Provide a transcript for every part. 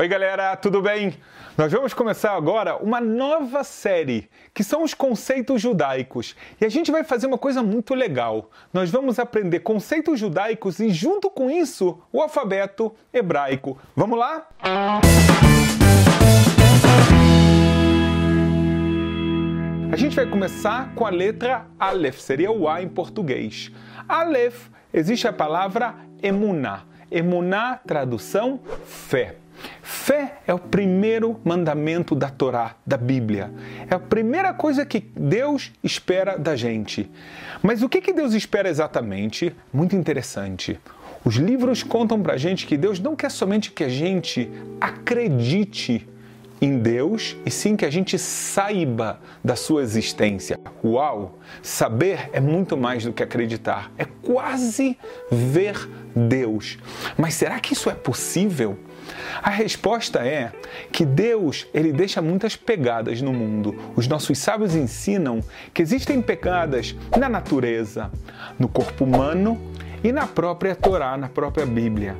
Oi, galera, tudo bem? Nós vamos começar agora uma nova série, que são os conceitos judaicos. E a gente vai fazer uma coisa muito legal. Nós vamos aprender conceitos judaicos e, junto com isso, o alfabeto hebraico. Vamos lá? A gente vai começar com a letra Aleph, seria o A em português. Aleph, existe a palavra emuná. Emuná, tradução, fé. Fé é o primeiro mandamento da Torá, da Bíblia. É a primeira coisa que Deus espera da gente. Mas o que, que Deus espera exatamente? Muito interessante. Os livros contam pra gente que Deus não quer somente que a gente acredite em Deus e sim que a gente saiba da sua existência. Uau! Saber é muito mais do que acreditar, é quase ver Deus. Mas será que isso é possível? A resposta é que Deus, ele deixa muitas pegadas no mundo. Os nossos sábios ensinam que existem pegadas na natureza, no corpo humano e na própria Torá, na própria Bíblia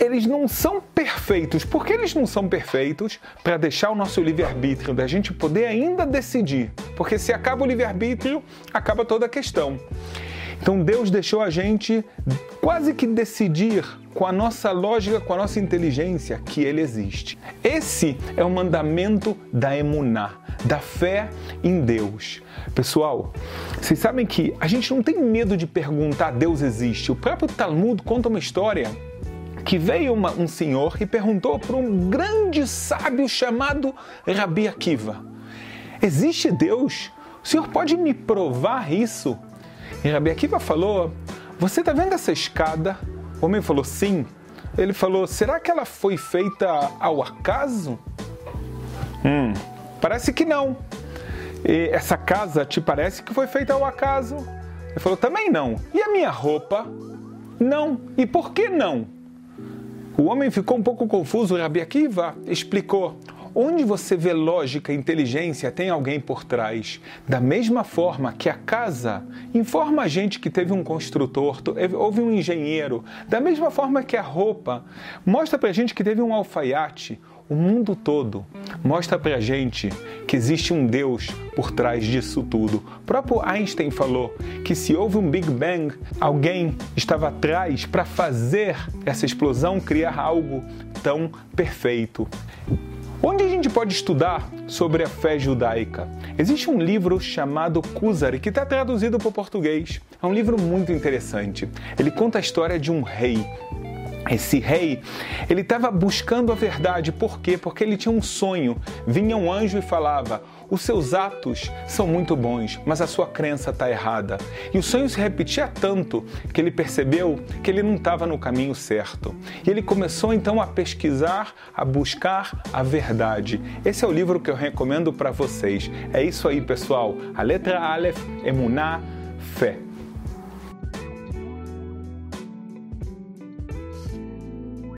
eles não são perfeitos. Por que eles não são perfeitos? Para deixar o nosso livre-arbítrio, da gente poder ainda decidir. Porque se acaba o livre-arbítrio, acaba toda a questão. Então Deus deixou a gente quase que decidir com a nossa lógica, com a nossa inteligência, que Ele existe. Esse é o mandamento da emuná, da fé em Deus. Pessoal, vocês sabem que a gente não tem medo de perguntar Deus existe. O próprio Talmud conta uma história que veio uma, um senhor e perguntou para um grande sábio chamado Rabi Akiva: Existe Deus? O senhor pode me provar isso? E Rabi Akiva falou: Você está vendo essa escada? O homem falou: Sim. Ele falou: Será que ela foi feita ao acaso? Hum, parece que não. E essa casa te parece que foi feita ao acaso? Ele falou: Também não. E a minha roupa? Não. E por que não? O homem ficou um pouco confuso. Rabi Akiva explicou: Onde você vê lógica e inteligência, tem alguém por trás. Da mesma forma que a casa informa a gente que teve um construtor, houve um engenheiro. Da mesma forma que a roupa mostra pra gente que teve um alfaiate. O mundo todo mostra pra gente que existe um Deus por trás disso tudo. O próprio Einstein falou que se houve um Big Bang, alguém estava atrás para fazer essa explosão criar algo tão perfeito. Onde a gente pode estudar sobre a fé judaica? Existe um livro chamado Kuzari que está traduzido para o português. É um livro muito interessante. Ele conta a história de um rei esse rei, ele estava buscando a verdade. Por quê? Porque ele tinha um sonho. Vinha um anjo e falava: os seus atos são muito bons, mas a sua crença está errada. E o sonho se repetia tanto que ele percebeu que ele não estava no caminho certo. E ele começou então a pesquisar, a buscar a verdade. Esse é o livro que eu recomendo para vocês. É isso aí, pessoal. A letra Aleph, Emuná, fé.